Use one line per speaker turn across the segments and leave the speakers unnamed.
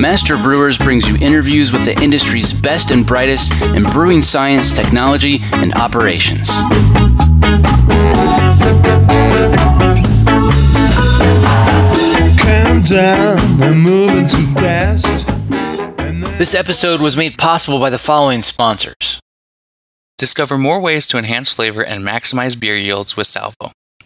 Master Brewers brings you interviews with the industry's best and brightest in brewing science, technology, and operations. Calm down, I'm moving too fast. This episode was made possible by the following sponsors.
Discover more ways to enhance flavor and maximize beer yields with Salvo.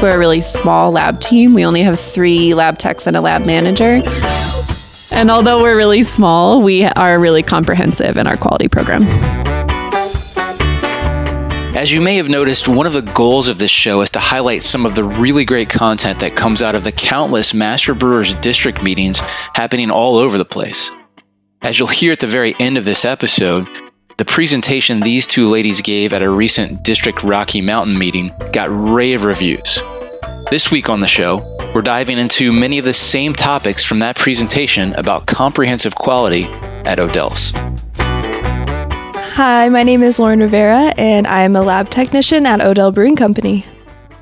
We're a really small lab team. We only have three lab techs and a lab manager. And although we're really small, we are really comprehensive in our quality program.
As you may have noticed, one of the goals of this show is to highlight some of the really great content that comes out of the countless Master Brewers district meetings happening all over the place. As you'll hear at the very end of this episode, the presentation these two ladies gave at a recent District Rocky Mountain meeting got rave reviews. This week on the show, we're diving into many of the same topics from that presentation about comprehensive quality at Odell's.
Hi, my name is Lauren Rivera, and I'm a lab technician at Odell Brewing Company.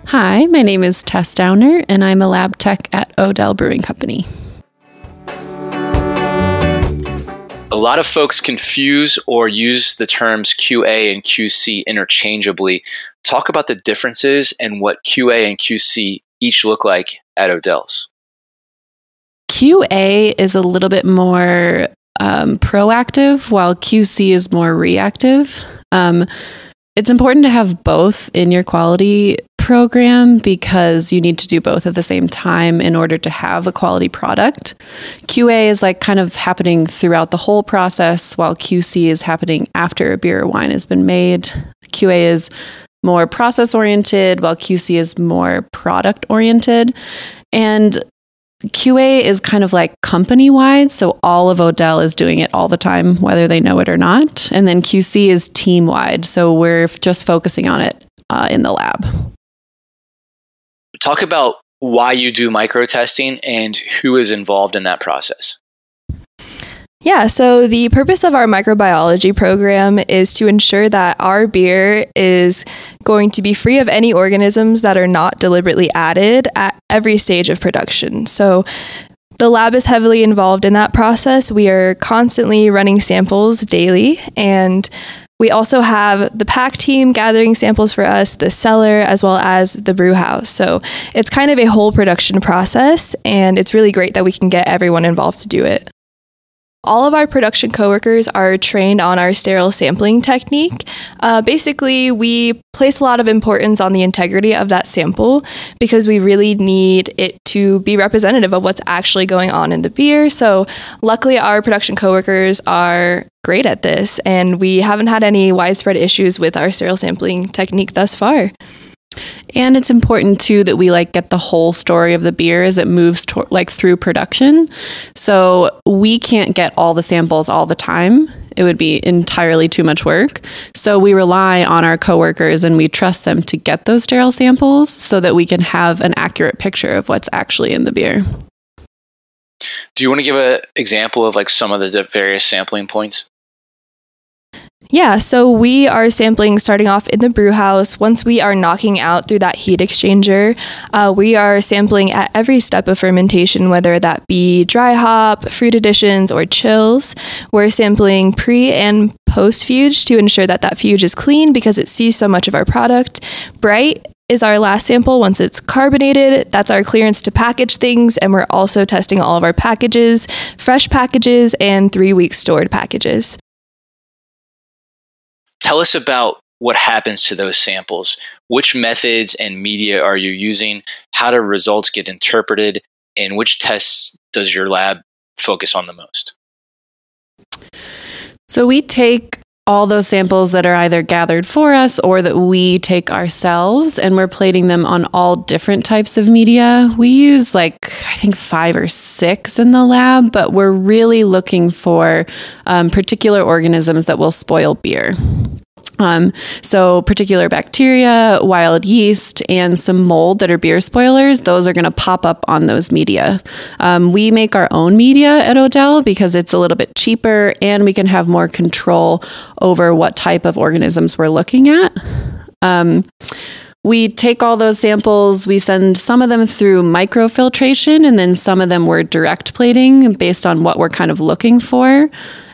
Hi, my name is Tess Downer, and I'm a lab tech at Odell Brewing Company.
A lot of folks confuse or use the terms QA and QC interchangeably. Talk about the differences and what QA and QC each look like at Odell's.
QA is a little bit more um, proactive, while QC is more reactive. Um, it's important to have both in your quality program because you need to do both at the same time in order to have a quality product. QA is like kind of happening throughout the whole process, while QC is happening after a beer or wine has been made. QA is more process oriented, while QC is more product oriented. And QA is kind of like company wide. So all of Odell is doing it all the time, whether they know it or not. And then QC is team wide. So we're just focusing on it uh, in the lab.
Talk about why you do micro testing and who is involved in that process.
Yeah, so the purpose of our microbiology program is to ensure that our beer is going to be free of any organisms that are not deliberately added at every stage of production. So the lab is heavily involved in that process. We are constantly running samples daily and we also have the pack team gathering samples for us, the cellar, as well as the brew house. So it's kind of a whole production process, and it's really great that we can get everyone involved to do it. All of our production coworkers are trained on our sterile sampling technique. Uh, basically, we place a lot of importance on the integrity of that sample because we really need it to be representative of what's actually going on in the beer. So, luckily, our production coworkers are great at this, and we haven't had any widespread issues with our sterile sampling technique thus far.
And it's important too that we like get the whole story of the beer as it moves to, like through production. So we can't get all the samples all the time. It would be entirely too much work. So we rely on our coworkers and we trust them to get those sterile samples so that we can have an accurate picture of what's actually in the beer.
Do you want to give an example of like some of the various sampling points?
Yeah, so we are sampling starting off in the brew house. Once we are knocking out through that heat exchanger, uh, we are sampling at every step of fermentation, whether that be dry hop, fruit additions, or chills. We're sampling pre and post fuge to ensure that that fuge is clean because it sees so much of our product. Bright is our last sample once it's carbonated. That's our clearance to package things. And we're also testing all of our packages, fresh packages, and three week stored packages.
Tell us about what happens to those samples. Which methods and media are you using? How do results get interpreted? And which tests does your lab focus on the most?
So we take all those samples that are either gathered for us or that we take ourselves and we're plating them on all different types of media. We use like, I think, five or six in the lab, but we're really looking for um, particular organisms that will spoil beer. Um, so, particular bacteria, wild yeast, and some mold that are beer spoilers, those are going to pop up on those media. Um, we make our own media at Odell because it's a little bit cheaper and we can have more control over what type of organisms we're looking at. Um, we take all those samples, we send some of them through microfiltration, and then some of them we're direct plating based on what we're kind of looking for.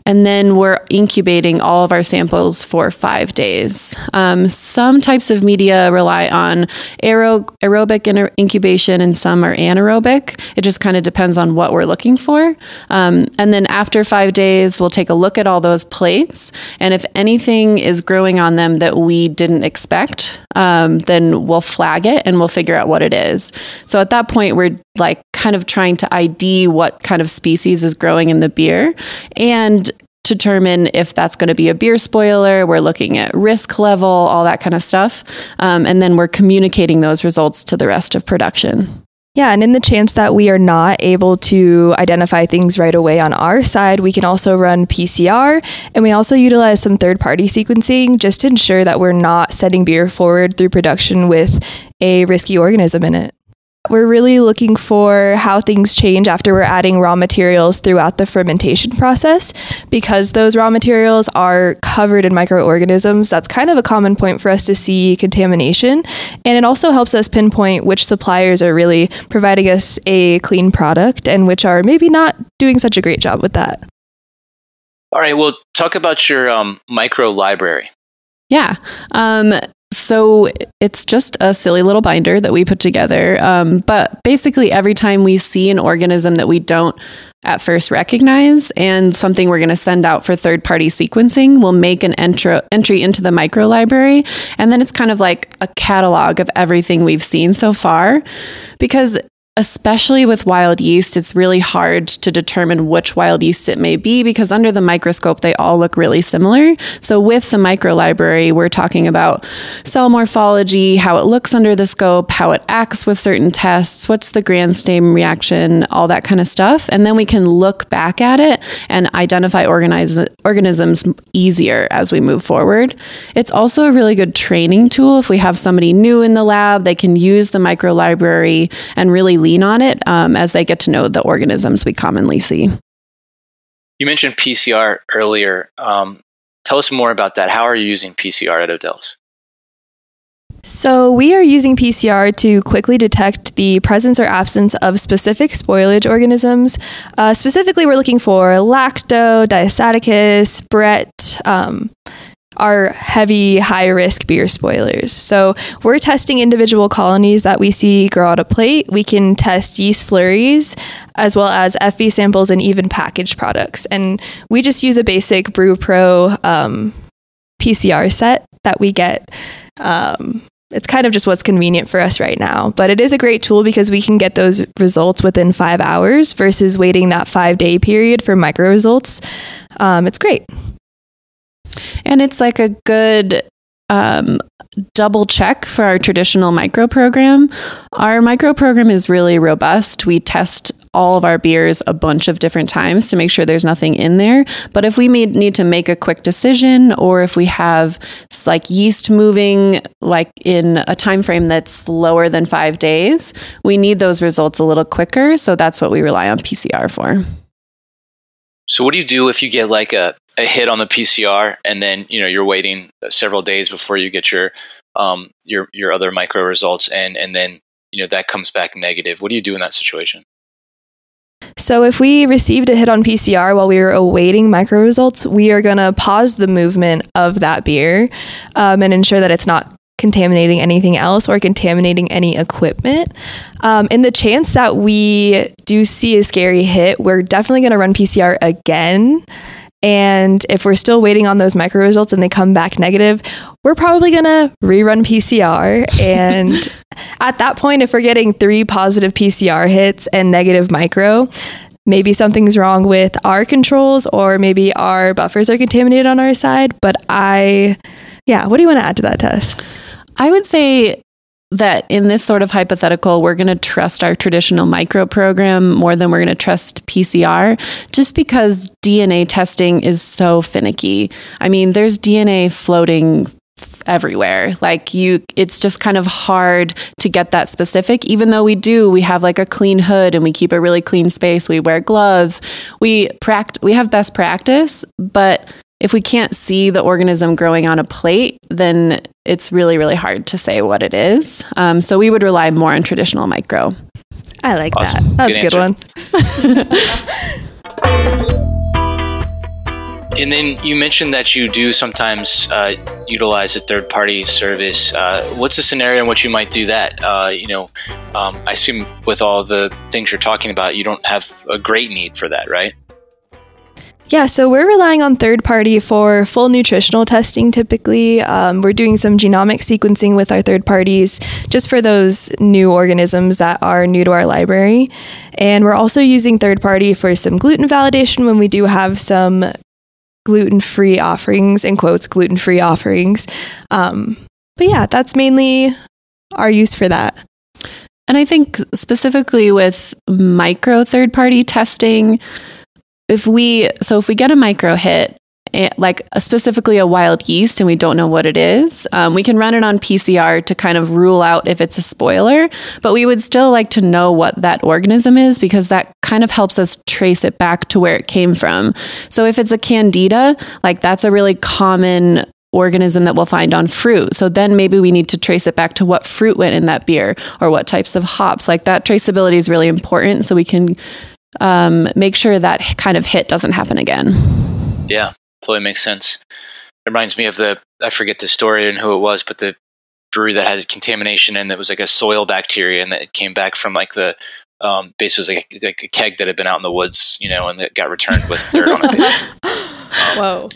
And then we're incubating all of our samples for five days. Um, some types of media rely on aero- aerobic incubation and some are anaerobic. It just kind of depends on what we're looking for. Um, and then after five days, we'll take a look at all those plates. And if anything is growing on them that we didn't expect, um, then we'll flag it and we'll figure out what it is. So at that point, we're like kind of trying to ID what kind of species is growing in the beer and determine if that's going to be a beer spoiler. We're looking at risk level, all that kind of stuff. Um, and then we're communicating those results to the rest of production.
Yeah, and in the chance that we are not able to identify things right away on our side, we can also run PCR and we also utilize some third party sequencing just to ensure that we're not setting beer forward through production with a risky organism in it. We're really looking for how things change after we're adding raw materials throughout the fermentation process. Because those raw materials are covered in microorganisms, that's kind of a common point for us to see contamination. And it also helps us pinpoint which suppliers are really providing us a clean product and which are maybe not doing such a great job with that.
All right, well, talk about your um, micro library.
Yeah. Um, so it's just a silly little binder that we put together. Um, but basically, every time we see an organism that we don't at first recognize and something we're going to send out for third party sequencing, we'll make an entry, entry into the micro library. And then it's kind of like a catalog of everything we've seen so far. Because especially with wild yeast, it's really hard to determine which wild yeast it may be because under the microscope, they all look really similar. So, with the micro library, we're talking about cell morphology, how it looks under the scope, how it acts with certain tests, what's the Gram stain reaction, all that kind of stuff. And then we can look back at it and identify organize- organisms easier as we move forward. It's also a really good training tool. If we have somebody new in the lab, they can use the micro library and really lean on it um, as they get to know the organisms we commonly see.
You mentioned PCR earlier. Um, tell us more about that. How are you using PCR at Odell's?
So, we are using PCR to quickly detect the presence or absence of specific spoilage organisms. Uh, specifically, we're looking for lacto, diastaticus, Brett, um, are heavy, high risk beer spoilers. So we're testing individual colonies that we see grow out a plate. We can test yeast slurries as well as FV samples and even packaged products. And we just use a basic Brew Pro um, PCR set that we get. Um, it's kind of just what's convenient for us right now. But it is a great tool because we can get those results within five hours versus waiting that five day period for micro results. Um, it's great.
And it's like a good um, double check for our traditional micro program. Our micro program is really robust. We test all of our beers a bunch of different times to make sure there's nothing in there. But if we need, need to make a quick decision or if we have like yeast moving like in a time frame that's lower than 5 days, we need those results a little quicker, so that's what we rely on PCR for.
So what do you do if you get like a a hit on the PCR, and then you know you're waiting several days before you get your um, your your other micro results, and and then you know that comes back negative. What do you do in that situation?
So, if we received a hit on PCR while we were awaiting micro results, we are going to pause the movement of that beer um, and ensure that it's not contaminating anything else or contaminating any equipment. Um, in the chance that we do see a scary hit, we're definitely going to run PCR again. And if we're still waiting on those micro results and they come back negative, we're probably going to rerun PCR. And at that point, if we're getting three positive PCR hits and negative micro, maybe something's wrong with our controls or maybe our buffers are contaminated on our side. But I, yeah, what do you want to add to that Tess?
I would say that in this sort of hypothetical, we're going to trust our traditional micro program more than we're going to trust PCR, just because DNA testing is so finicky. I mean, there's DNA floating everywhere. Like you it's just kind of hard to get that specific. Even though we do we have like a clean hood and we keep a really clean space. We wear gloves. We pract we have best practice but if we can't see the organism growing on a plate, then it's really, really hard to say what it is. Um, so we would rely more on traditional micro.
I like awesome. that. That's good a good
one. and then you mentioned that you do sometimes uh, utilize a third party service. Uh, what's a scenario in which you might do that? Uh, you know, um, I assume with all the things you're talking about, you don't have a great need for that, right?
Yeah, so we're relying on third party for full nutritional testing typically. Um, we're doing some genomic sequencing with our third parties just for those new organisms that are new to our library. And we're also using third party for some gluten validation when we do have some gluten free offerings, in quotes, gluten free offerings. Um, but yeah, that's mainly our use for that.
And I think specifically with micro third party testing, if we so if we get a micro hit eh, like a, specifically a wild yeast and we don't know what it is, um, we can run it on PCR to kind of rule out if it's a spoiler. But we would still like to know what that organism is because that kind of helps us trace it back to where it came from. So if it's a candida, like that's a really common organism that we'll find on fruit. So then maybe we need to trace it back to what fruit went in that beer or what types of hops. Like that traceability is really important so we can um, make sure that kind of hit doesn't happen again.
Yeah, totally makes sense. It reminds me of the I forget the story and who it was, but the brewery that had contamination and it was like a soil bacteria and that it came back from like the um, base was like a, like a keg that had been out in the woods, you know, and it got returned with dirt on it.
Whoa.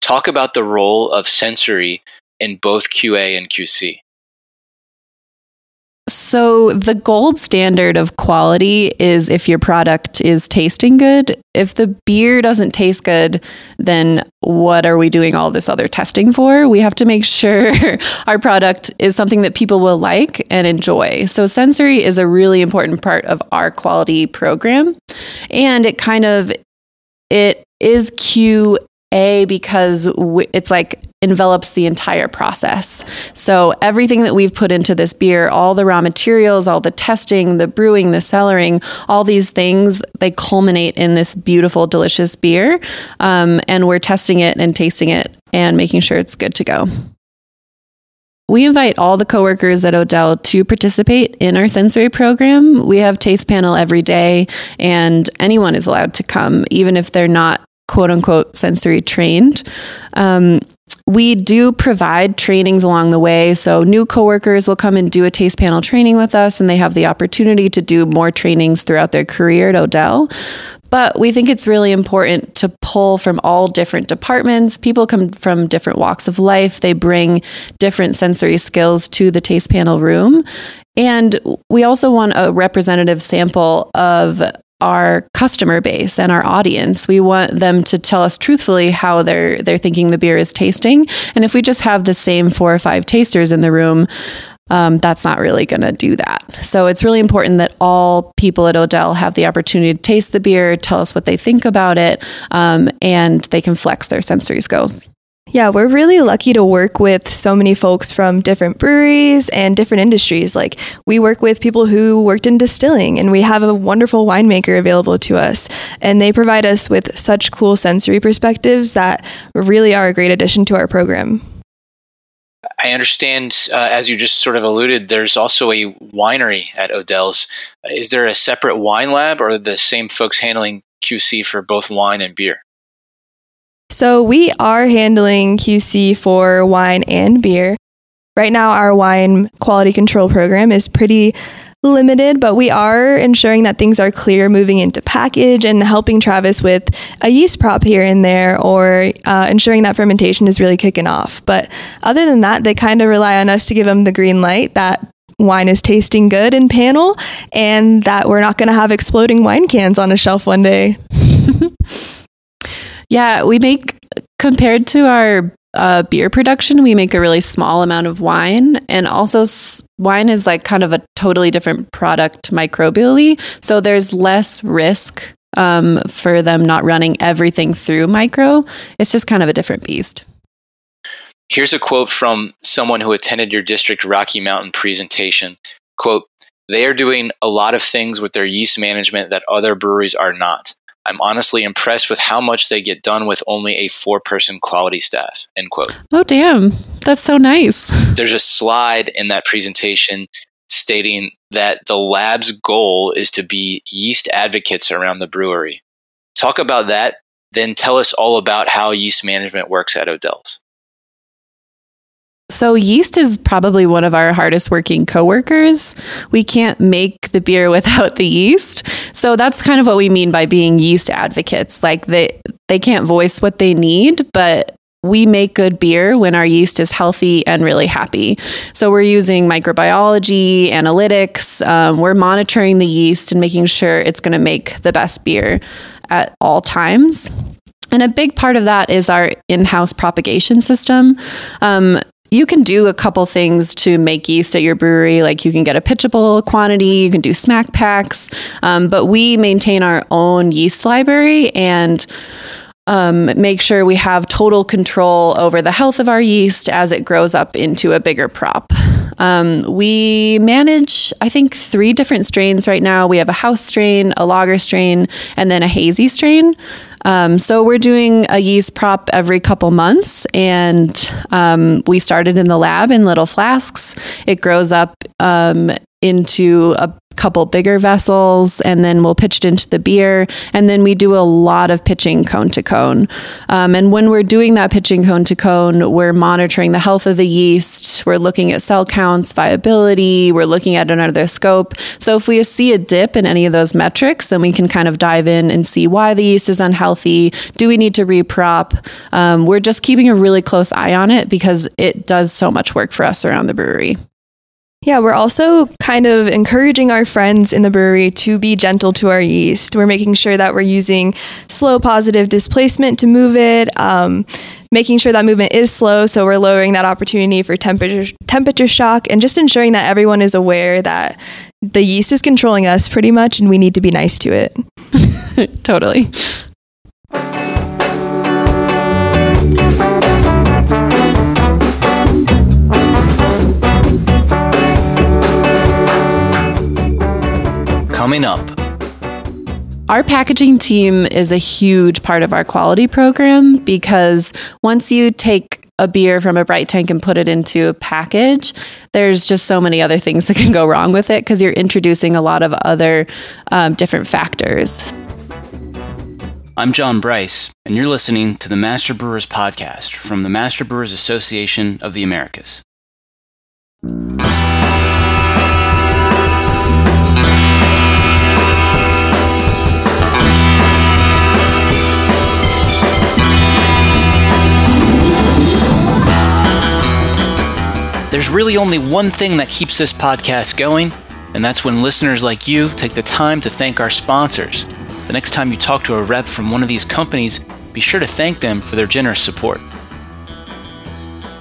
Talk about the role of sensory in both QA and QC.
So, the gold standard of quality is if your product is tasting good. If the beer doesn't taste good, then what are we doing all this other testing for? We have to make sure our product is something that people will like and enjoy. So, sensory is a really important part of our quality program. And it kind of it is Q a, because it's like envelops the entire process. So everything that we've put into this beer, all the raw materials, all the testing, the brewing, the cellaring, all these things, they culminate in this beautiful, delicious beer. Um, and we're testing it and tasting it and making sure it's good to go. We invite all the coworkers at Odell to participate in our sensory program. We have taste panel every day, and anyone is allowed to come, even if they're not quote unquote sensory trained. Um, we do provide trainings along the way. So, new coworkers will come and do a taste panel training with us, and they have the opportunity to do more trainings throughout their career at Odell. But we think it's really important to pull from all different departments. People come from different walks of life, they bring different sensory skills to the taste panel room. And we also want a representative sample of our customer base and our audience. We want them to tell us truthfully how they're they're thinking the beer is tasting. And if we just have the same four or five tasters in the room, um, that's not really going to do that. So it's really important that all people at Odell have the opportunity to taste the beer, tell us what they think about it, um, and they can flex their sensory skills.
Yeah, we're really lucky to work with so many folks from different breweries and different industries. Like, we work with people who worked in distilling, and we have a wonderful winemaker available to us. And they provide us with such cool sensory perspectives that really are a great addition to our program.
I understand, uh, as you just sort of alluded, there's also a winery at Odell's. Is there a separate wine lab, or the same folks handling QC for both wine and beer?
So we are handling QC for wine and beer. Right now, our wine quality control program is pretty limited, but we are ensuring that things are clear moving into package and helping Travis with a yeast prop here and there or uh, ensuring that fermentation is really kicking off. But other than that, they kind of rely on us to give them the green light that wine is tasting good in panel and that we're not going to have exploding wine cans on a shelf one day.
Yeah, we make compared to our uh, beer production, we make a really small amount of wine, and also s- wine is like kind of a totally different product microbially. So there's less risk um, for them not running everything through micro. It's just kind of a different beast.
Here's a quote from someone who attended your district Rocky Mountain presentation. Quote, they are doing a lot of things with their yeast management that other breweries are not. I'm honestly impressed with how much they get done with only a four person quality staff. End quote.
Oh, damn. That's so nice.
There's a slide in that presentation stating that the lab's goal is to be yeast advocates around the brewery. Talk about that, then tell us all about how yeast management works at Odell's.
So yeast is probably one of our hardest working coworkers. We can't make the beer without the yeast. So that's kind of what we mean by being yeast advocates. Like they they can't voice what they need, but we make good beer when our yeast is healthy and really happy. So we're using microbiology, analytics. Um, we're monitoring the yeast and making sure it's going to make the best beer at all times. And a big part of that is our in house propagation system. Um, you can do a couple things to make yeast at your brewery. Like you can get a pitchable quantity, you can do smack packs, um, but we maintain our own yeast library and um, make sure we have total control over the health of our yeast as it grows up into a bigger prop. Um, we manage, I think, three different strains right now. We have a house strain, a lager strain, and then a hazy strain. Um, so we're doing a yeast prop every couple months, and um, we started in the lab in little flasks. It grows up um, into a couple bigger vessels and then we'll pitch it into the beer and then we do a lot of pitching cone to cone. Um, and when we're doing that pitching cone to cone we're monitoring the health of the yeast we're looking at cell counts viability we're looking at another scope. So if we see a dip in any of those metrics then we can kind of dive in and see why the yeast is unhealthy. Do we need to reprop? Um, we're just keeping a really close eye on it because it does so much work for us around the brewery
yeah, we're also kind of encouraging our friends in the brewery to be gentle to our yeast. We're making sure that we're using slow positive displacement to move it, um, making sure that movement is slow, so we're lowering that opportunity for temperature temperature shock, and just ensuring that everyone is aware that the yeast is controlling us pretty much, and we need to be nice to it.
totally.
Coming up.
Our packaging team is a huge part of our quality program because once you take a beer from a bright tank and put it into a package, there's just so many other things that can go wrong with it because you're introducing a lot of other um, different factors.
I'm John Bryce, and you're listening to the Master Brewers Podcast from the Master Brewers Association of the Americas. There's really only one thing that keeps this podcast going, and that's when listeners like you take the time to thank our sponsors. The next time you talk to a rep from one of these companies, be sure to thank them for their generous support.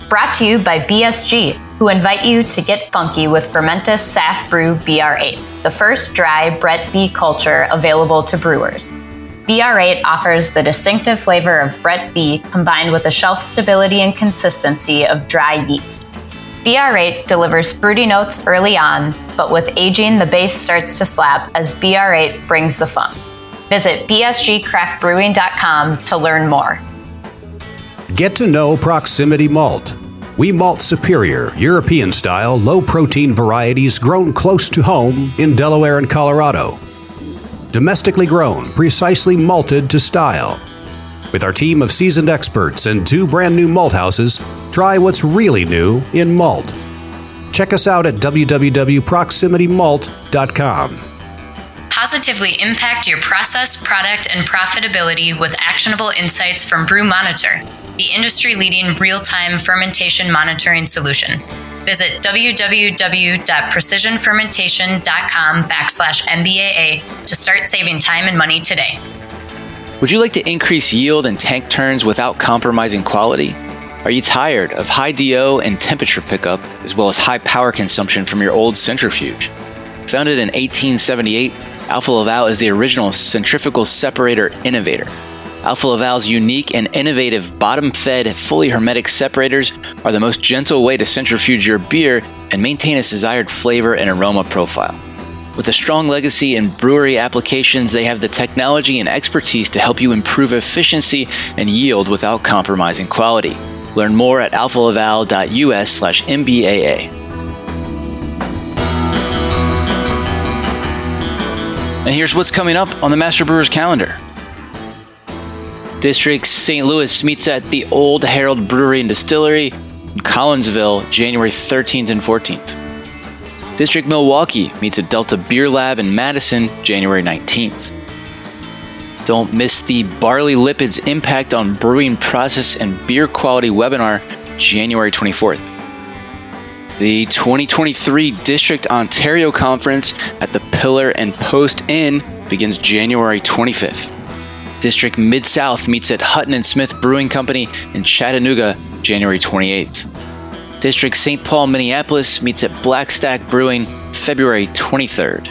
Brought to you by BSG, who invite you to get funky with Fermentis Saf Brew BR8, the first dry Brett B culture available to brewers. BR8 offers the distinctive flavor of Brett B combined with the shelf stability and consistency of dry yeast. BR8 delivers fruity notes early on, but with aging, the base starts to slap as BR8 brings the funk. Visit bsgcraftbrewing.com to learn more.
Get to know Proximity Malt. We malt superior, European style, low protein varieties grown close to home in Delaware and Colorado. Domestically grown, precisely malted to style. With our team of seasoned experts and two brand new malt houses, try what's really new in malt. Check us out at www.proximitymalt.com.
Positively impact your process, product, and profitability with actionable insights from Brew Monitor, the industry leading real time fermentation monitoring solution. Visit www.precisionfermentation.com backslash MBAA to start saving time and money today.
Would you like to increase yield and tank turns without compromising quality? Are you tired of high DO and temperature pickup, as well as high power consumption from your old centrifuge? Founded in 1878, Alfa Laval is the original centrifugal separator innovator. Alfa Laval's unique and innovative bottom fed, fully hermetic separators are the most gentle way to centrifuge your beer and maintain its desired flavor and aroma profile. With a strong legacy in brewery applications, they have the technology and expertise to help you improve efficiency and yield without compromising quality. Learn more at alfalaval.us slash MBAA. And here's what's coming up on the Master Brewers calendar. District St. Louis meets at the Old Herald Brewery and Distillery in Collinsville, January 13th and 14th. District Milwaukee meets at Delta Beer Lab in Madison, January 19th. Don't miss the Barley Lipids Impact on Brewing Process and Beer Quality webinar, January 24th. The 2023 District Ontario Conference at the Pillar and Post Inn begins January 25th. District Mid South meets at Hutton and Smith Brewing Company in Chattanooga, January 28th. District St. Paul, Minneapolis meets at Blackstack Brewing, February 23rd.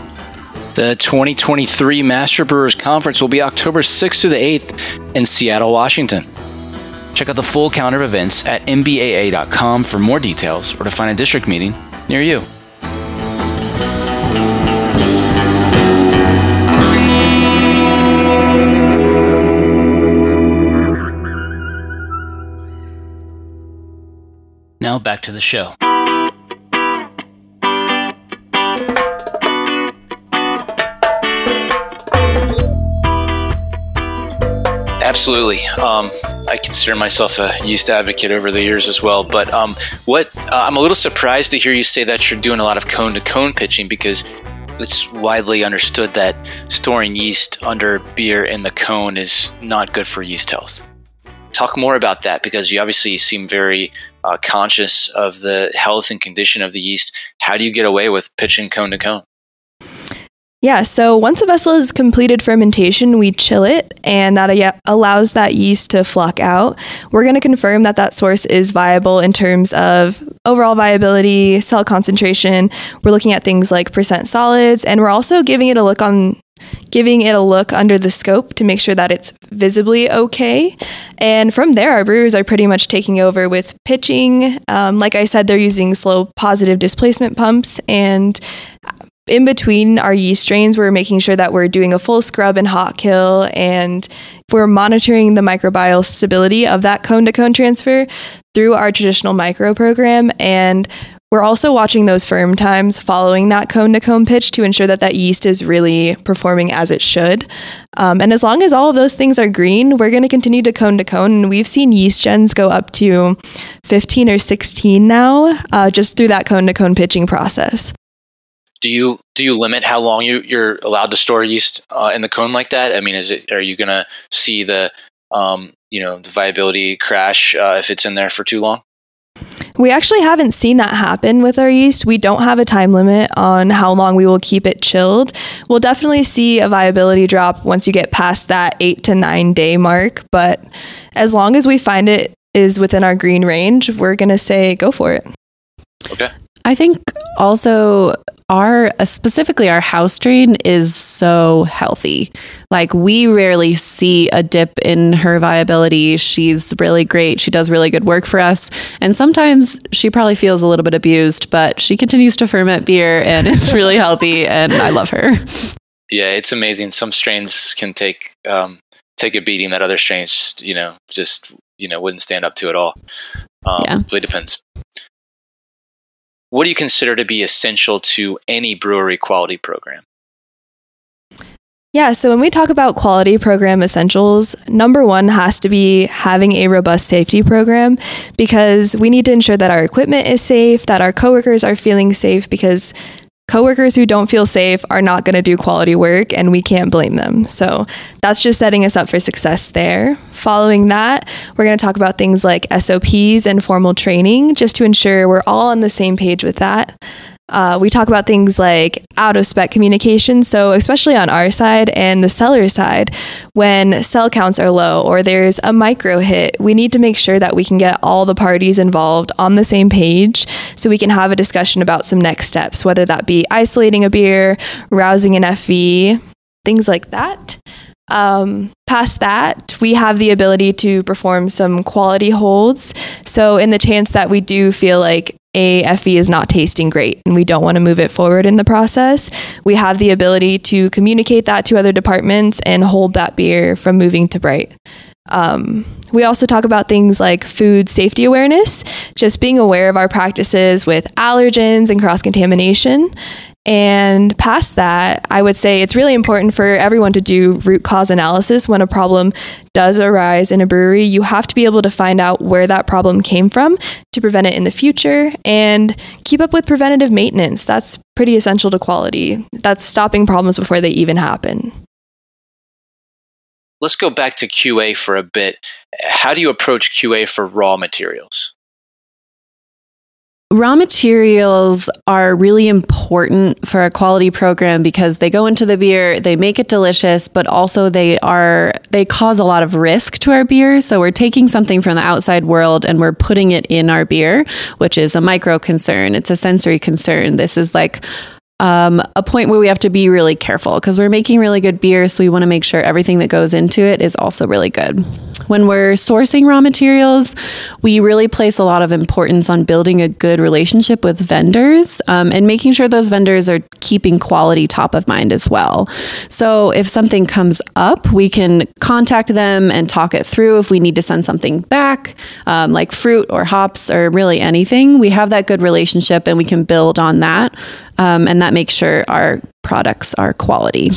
The 2023 Master Brewers Conference will be October 6th through the 8th in Seattle, Washington. Check out the full calendar of events at mbaa.com for more details or to find a district meeting near you. Now back to the show. Absolutely. Um, I consider myself a yeast advocate over the years as well. But um, what uh, I'm a little surprised to hear you say that you're doing a lot of cone to cone pitching because it's widely understood that storing yeast under beer in the cone is not good for yeast health. Talk more about that because you obviously seem very uh, conscious of the health and condition of the yeast. How do you get away with pitching cone to cone?
Yeah, so once a vessel is completed fermentation, we chill it, and that allows that yeast to flock out. We're going to confirm that that source is viable in terms of overall viability, cell concentration. We're looking at things like percent solids, and we're also giving it a look on giving it a look under the scope to make sure that it's visibly okay. And from there, our brewers are pretty much taking over with pitching. Um, like I said, they're using slow positive displacement pumps and in between our yeast strains, we're making sure that we're doing a full scrub and hot kill, and we're monitoring the microbial stability of that cone to cone transfer through our traditional micro program. And we're also watching those firm times following that cone to cone pitch to ensure that that yeast is really performing as it should. Um, and as long as all of those things are green, we're going to continue to cone to cone. And we've seen yeast gens go up to 15 or 16 now uh, just through that cone to cone pitching process
do you do you limit how long you you're allowed to store yeast uh, in the cone like that? I mean, is it are you going to see the um, you know the viability crash uh, if it's in there for too long?
We actually haven't seen that happen with our yeast. We don't have a time limit on how long we will keep it chilled. We'll definitely see a viability drop once you get past that eight to nine day mark. But as long as we find it is within our green range, we're going to say go for it.
Okay.
I think also our uh, specifically our house strain is so healthy. Like we rarely see a dip in her viability. She's really great. She does really good work for us. And sometimes she probably feels a little bit abused, but she continues to ferment beer and it's really healthy and I love her.
Yeah, it's amazing. Some strains can take um, take a beating that other strains, you know, just you know wouldn't stand up to at all. Um,
Yeah.
Really depends. What do you consider to be essential to any brewery quality program?
Yeah, so when we talk about quality program essentials, number one has to be having a robust safety program because we need to ensure that our equipment is safe, that our coworkers are feeling safe because coworkers who don't feel safe are not going to do quality work and we can't blame them. So that's just setting us up for success there. Following that, we're going to talk about things like SOPs and formal training just to ensure we're all on the same page with that. Uh, we talk about things like out of spec communication. So, especially on our side and the cellar side, when cell counts are low or there's a micro hit, we need to make sure that we can get all the parties involved on the same page so we can have a discussion about some next steps, whether that be isolating a beer, rousing an FV, things like that. Um, past that, we have the ability to perform some quality holds. So, in the chance that we do feel like a FV is not tasting great and we don't want to move it forward in the process, we have the ability to communicate that to other departments and hold that beer from moving to bright. Um, we also talk about things like food safety awareness, just being aware of our practices with allergens and cross contamination. And past that, I would say it's really important for everyone to do root cause analysis when a problem does arise in a brewery. You have to be able to find out where that problem came from to prevent it in the future and keep up with preventative maintenance. That's pretty essential to quality. That's stopping problems before they even happen.
Let's go back to QA for a bit. How do you approach QA for raw materials?
Raw materials are really important for a quality program because they go into the beer, they make it delicious, but also they are they cause a lot of risk to our beer. So we're taking something from the outside world and we're putting it in our beer, which is a micro concern. It's a sensory concern. This is like um, a point where we have to be really careful because we're making really good beer. So we want to make sure everything that goes into it is also really good. When we're sourcing raw materials, we really place a lot of importance on building a good relationship with vendors um, and making sure those vendors are keeping quality top of mind as well. So if something comes up, we can contact them and talk it through. If we need to send something back, um, like fruit or hops or really anything, we have that good relationship and we can build on that. Um, and that makes sure our products are quality.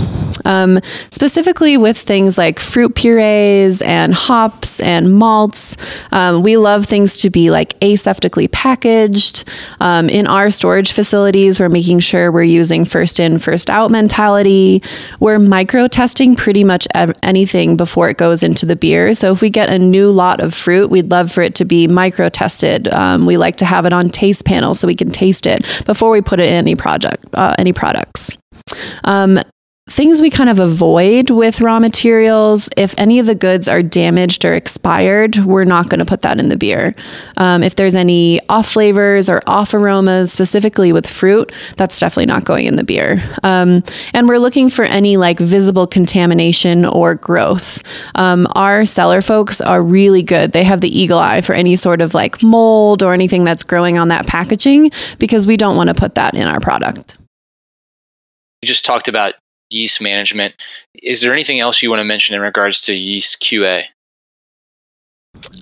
Um, specifically with things like fruit purees and hops and malts, um, we love things to be like aseptically packaged. Um, in our storage facilities, we're making sure we're using first in, first out mentality. We're micro testing pretty much ev- anything before it goes into the beer. So if we get a new lot of fruit, we'd love for it to be micro tested. Um, we like to have it on taste panel so we can taste it before we put it in any project, uh, any products. Um, things we kind of avoid with raw materials if any of the goods are damaged or expired we're not going to put that in the beer. Um, if there's any off flavors or off aromas specifically with fruit that's definitely not going in the beer. Um, and we're looking for any like visible contamination or growth. Um, our cellar folks are really good. They have the eagle eye for any sort of like mold or anything that's growing on that packaging because we don't want to put that in our product.
You just talked about yeast management. Is there anything else you want to mention in regards to yeast QA?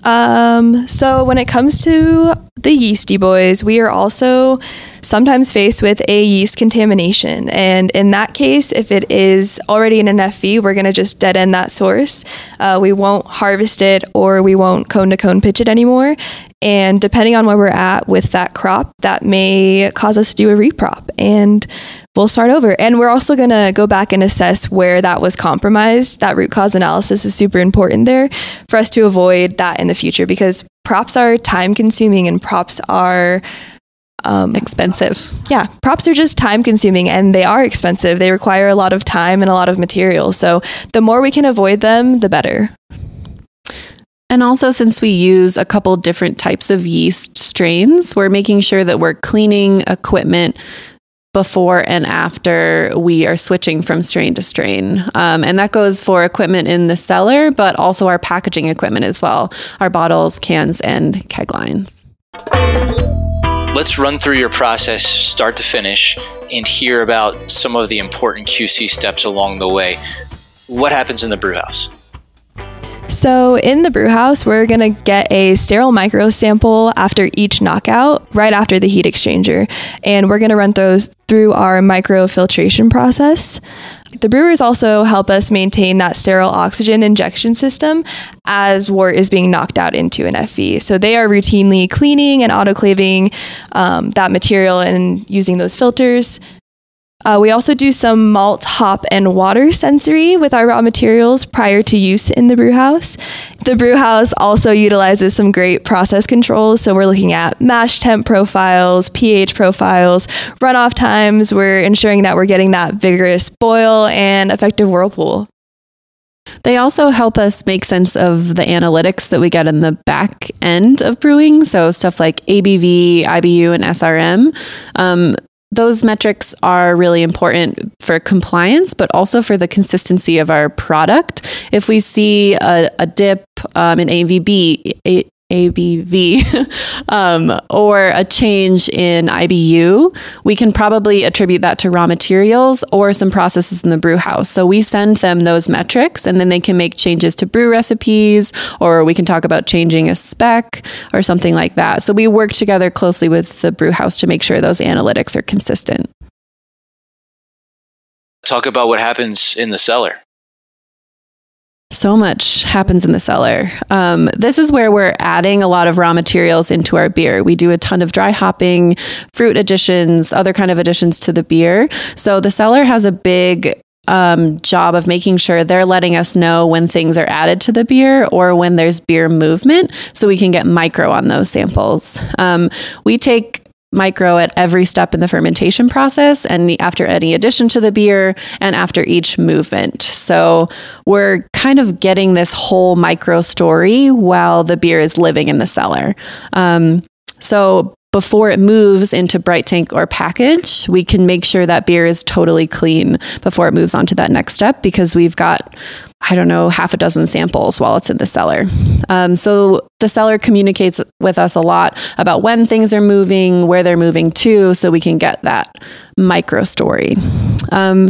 Um, so when it comes to the yeasty boys, we are also sometimes faced with a yeast contamination. And in that case, if it is already in an FV, we're going to just dead end that source. Uh, we won't harvest it or we won't cone to cone pitch it anymore. And depending on where we're at with that crop, that may cause us to do a reprop and we'll start over. And we're also going to go back and assess where that was compromised. That root cause analysis is super important there for us to avoid that in the future because props are time consuming and props are um,
expensive
yeah, props are just time consuming and they are expensive. They require a lot of time and a lot of material. So the more we can avoid them, the better.
And also, since we use a couple different types of yeast strains, we're making sure that we're cleaning equipment before and after we are switching from strain to strain. Um, and that goes for equipment in the cellar, but also our packaging equipment as well our bottles, cans, and keg lines.
Let's run through your process start to finish and hear about some of the important QC steps along the way. What happens in the brew house?
So, in the brew house, we're going to get a sterile micro sample after each knockout, right after the heat exchanger. And we're going to run those through our microfiltration process. The brewers also help us maintain that sterile oxygen injection system as wort is being knocked out into an FV. So they are routinely cleaning and autoclaving um, that material and using those filters uh, we also do some malt, hop, and water sensory with our raw materials prior to use in the brew house. The brew house also utilizes some great process controls. So we're looking at mash temp profiles, pH profiles, runoff times. We're ensuring that we're getting that vigorous boil and effective whirlpool.
They also help us make sense of the analytics that we get in the back end of brewing. So, stuff like ABV, IBU, and SRM. Um, those metrics are really important for compliance, but also for the consistency of our product. If we see a, a dip um, in AVB, ABV um, or a change in IBU, we can probably attribute that to raw materials or some processes in the brew house. So we send them those metrics and then they can make changes to brew recipes or we can talk about changing a spec or something like that. So we work together closely with the brew house to make sure those analytics are consistent.
Talk about what happens in the cellar.
So much happens in the cellar. Um, this is where we're adding a lot of raw materials into our beer. We do a ton of dry hopping, fruit additions, other kind of additions to the beer. So the cellar has a big um, job of making sure they're letting us know when things are added to the beer or when there's beer movement so we can get micro on those samples. Um, we take micro at every step in the fermentation process and after any addition to the beer and after each movement. So we're kind of getting this whole micro story while the beer is living in the cellar. Um, so before it moves into bright tank or package, we can make sure that beer is totally clean before it moves on to that next step because we've got I don't know, half a dozen samples while it's in the cellar. Um, so the cellar communicates with us a lot about when things are moving, where they're moving to, so we can get that micro story. Um,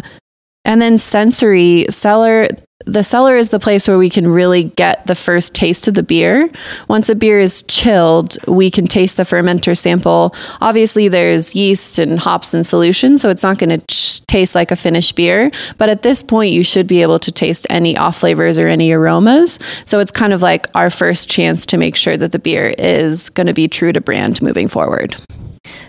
and then sensory cellar, the cellar is the place where we can really get the first taste of the beer. Once a beer is chilled, we can taste the fermenter sample. Obviously, there's yeast and hops in solution, so it's not going to ch- taste like a finished beer. But at this point, you should be able to taste any off flavors or any aromas. So it's kind of like our first chance to make sure that the beer is going to be true to brand moving forward.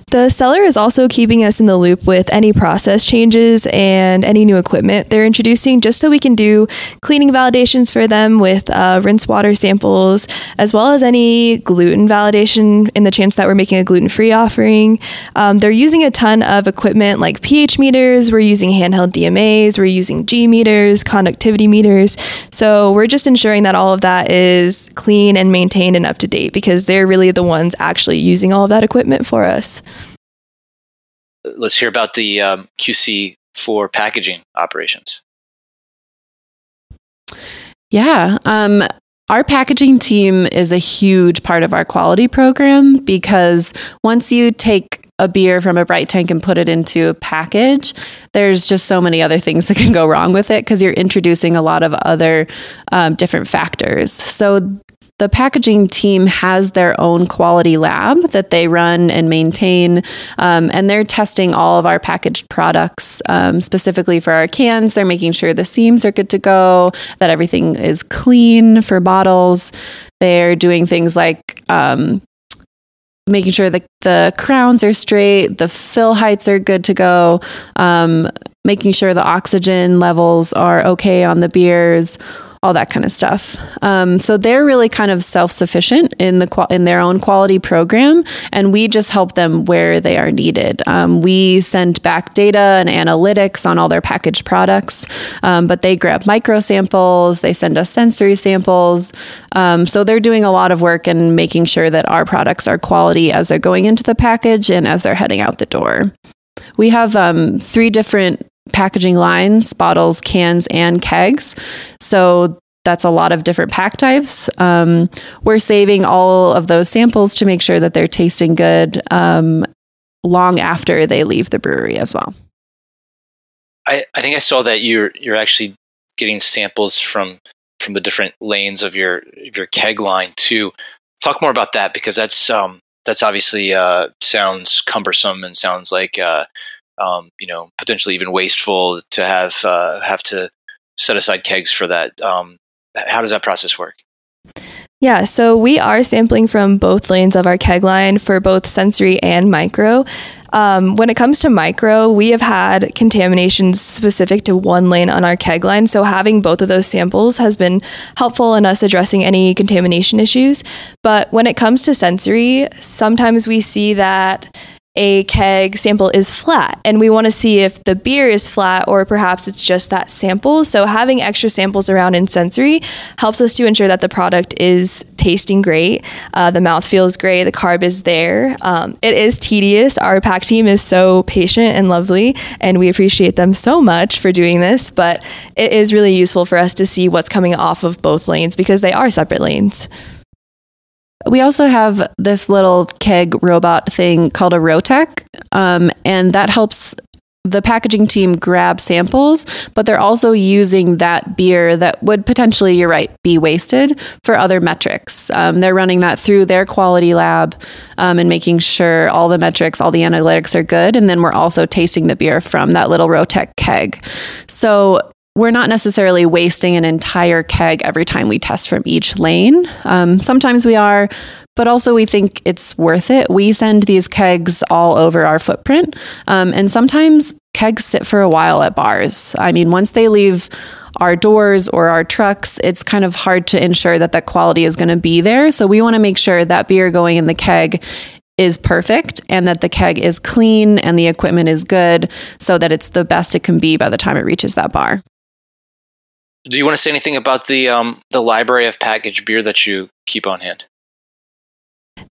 The cellar is also keeping us in the loop with any process changes and any new equipment they're introducing, just so we can do cleaning validations for them with uh, rinse water samples, as well as any gluten validation in the chance that we're making a gluten free offering. Um, they're using a ton of equipment like pH meters, we're using handheld DMAs, we're using G meters, conductivity meters. So we're just ensuring that all of that is clean and maintained and up to date because they're really the ones actually using all of that equipment for us
let's hear about the um, QC for packaging operations.
Yeah. Um, our packaging team is a huge part of our quality program because once you take a beer from a bright tank and put it into a package, there's just so many other things that can go wrong with it because you're introducing a lot of other um, different factors. So the packaging team has their own quality lab that they run and maintain, um, and they're testing all of our packaged products um, specifically for our cans. They're making sure the seams are good to go, that everything is clean for bottles. They're doing things like um, making sure that the crowns are straight, the fill heights are good to go, um, making sure the oxygen levels are okay on the beers all that kind of stuff. Um, so they're really kind of self sufficient in the in their own quality program, and we just help them where they are needed. Um, we send back data and analytics on all their packaged products, um, but they grab micro samples, they send us sensory samples. Um, so they're doing a lot of work and making sure that our products are quality as they're going into the package and as they're heading out the door. We have um, three different packaging lines bottles, cans, and kegs. So that's a lot of different pack types. Um, we're saving all of those samples to make sure that they're tasting good um, long after they leave the brewery as well.
I, I think I saw that you're you're actually getting samples from from the different lanes of your of your keg line too. Talk more about that because that's um, that's obviously uh, sounds cumbersome and sounds like uh, um, you know potentially even wasteful to have uh, have to set aside kegs for that. Um, how does that process work?
Yeah, so we are sampling from both lanes of our keg line for both sensory and micro. Um, when it comes to micro, we have had contaminations specific to one lane on our keg line. So having both of those samples has been helpful in us addressing any contamination issues. But when it comes to sensory, sometimes we see that a keg sample is flat and we want to see if the beer is flat or perhaps it's just that sample. So having extra samples around in sensory helps us to ensure that the product is tasting great, uh, the mouth feels great, the carb is there. Um, it is tedious. Our pack team is so patient and lovely and we appreciate them so much for doing this, but it is really useful for us to see what's coming off of both lanes because they are separate lanes.
We also have this little keg robot thing called a Rotec, um, and that helps the packaging team grab samples, but they're also using that beer that would potentially, you're right, be wasted for other metrics. Um, they're running that through their quality lab um, and making sure all the metrics, all the analytics are good. And then we're also tasting the beer from that little Rotec keg. So we're not necessarily wasting an entire keg every time we test from each lane. Um, sometimes we are, but also we think it's worth it. We send these kegs all over our footprint, um, and sometimes kegs sit for a while at bars. I mean, once they leave our doors or our trucks, it's kind of hard to ensure that that quality is going to be there. So we want to make sure that beer going in the keg is perfect and that the keg is clean and the equipment is good so that it's the best it can be by the time it reaches that bar.
Do you want to say anything about the um, the library of packaged beer that you keep on hand?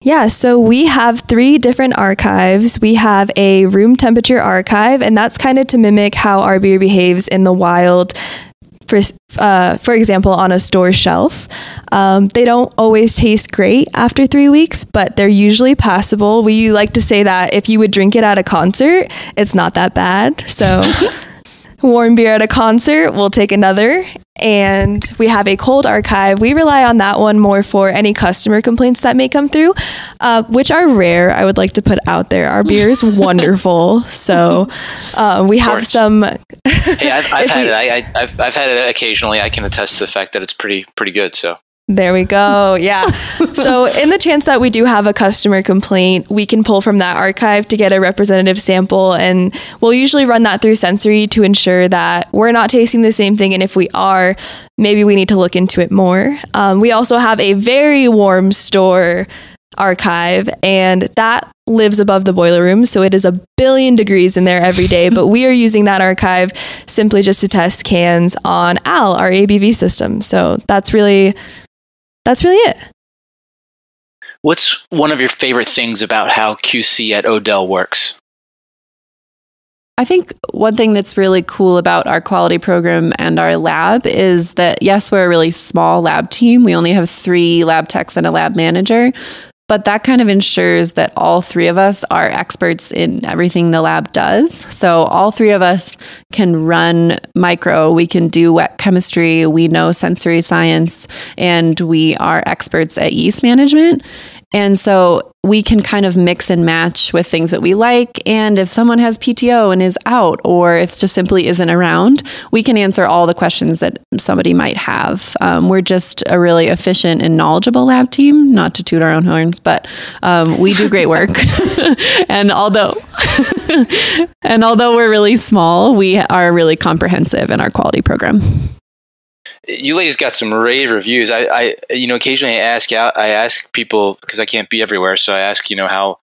Yeah, so we have three different archives. We have a room temperature archive, and that's kind of to mimic how our beer behaves in the wild. For, uh, for example, on a store shelf. Um, they don't always taste great after three weeks, but they're usually passable. We like to say that if you would drink it at a concert, it's not that bad. So warm beer at a concert, we'll take another. And we have a cold archive. We rely on that one more for any customer complaints that may come through, uh, which are rare. I would like to put out there. Our beer is wonderful. So uh, we have some.
hey, I've, I've had we, it. I, have I've had it occasionally. I can attest to the fact that it's pretty pretty good. So
there we go. Yeah. so, in the chance that we do have a customer complaint, we can pull from that archive to get a representative sample. And we'll usually run that through sensory to ensure that we're not tasting the same thing. And if we are, maybe we need to look into it more. Um, we also have a very warm store archive, and that lives above the boiler room. So, it is a billion degrees in there every day. but we are using that archive simply just to test cans on AL, our ABV system. So, that's really that's really it.
What's one of your favorite things about how QC at Odell works?
I think one thing that's really cool about our quality program and our lab is that, yes, we're a really small lab team. We only have three lab techs and a lab manager, but that kind of ensures that all three of us are experts in everything the lab does. So all three of us can run micro, we can do wet chemistry, we know sensory science, and we are experts at yeast management. And so we can kind of mix and match with things that we like. And if someone has PTO and is out, or if just simply isn't around, we can answer all the questions that somebody might have. Um, we're just a really efficient and knowledgeable lab team, not to toot our own horns, but um, we do great work. and although and although we're really small, we are really comprehensive in our quality program
you ladies got some rave reviews. I, I you know, occasionally I ask out, I ask people because I can't be everywhere, so I ask, you know, how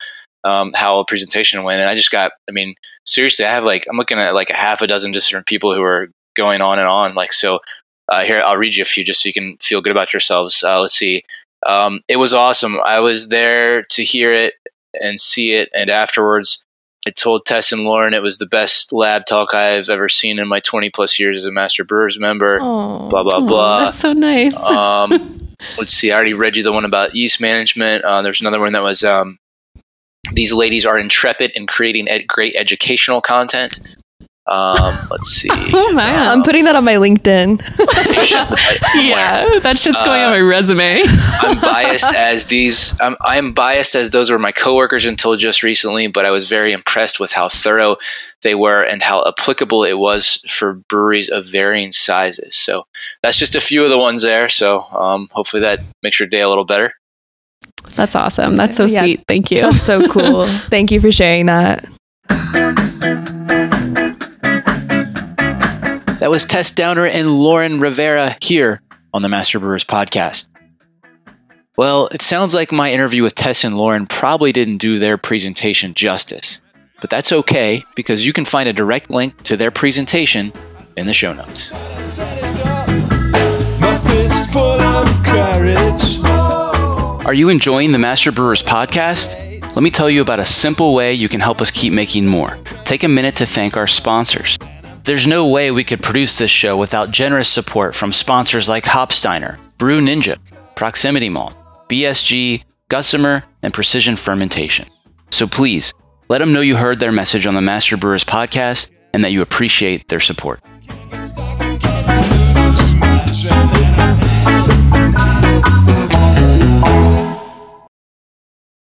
um, how a presentation went, and I just got, I mean, seriously, I have like I'm looking at like a half a dozen different people who are going on and on. Like, so uh, here I'll read you a few just so you can feel good about yourselves. Uh, let's see. Um, it was awesome. I was there to hear it and see it, and afterwards, I told Tess and Lauren it was the best lab talk I've ever seen in my 20 plus years as a Master Brewers member.
Oh.
Blah, blah, blah.
that's so nice.
um, let's see. I already read you the one about yeast management. Uh, there's another one that was um, these ladies are intrepid in creating ed- great educational content. Um, let's see.
oh my.
I'm putting that on my LinkedIn.
You should put it somewhere.
yeah, that shit's going on my resume.
I'm biased as these. I'm, I'm biased as those were my coworkers until just recently, but I was very impressed with how thorough they were and how applicable it was for breweries of varying sizes. So that's just a few of the ones there. So um, hopefully that makes your day a little better.
That's awesome. That's so
Yeah.
sweet. Thank you.
That's so cool. Thank you for sharing that.
That was Tess Downer and Lauren Rivera here on the Master Brewers podcast. Well, it sounds like my interview with Tess and Lauren probably didn't do their presentation justice, but that's okay because you can find a direct link to their presentation in the show notes.
My fist full of courage.
Are you enjoying the Master Brewers podcast? Let me tell you about a simple way you can help us keep making more. Take a minute to thank our sponsors. There's no way we could produce this show without generous support from sponsors like Hopsteiner, Brew Ninja, Proximity Malt, BSG, Gusmer, and Precision Fermentation. So please, let them know you heard their message on the Master Brewers podcast and that you appreciate their support.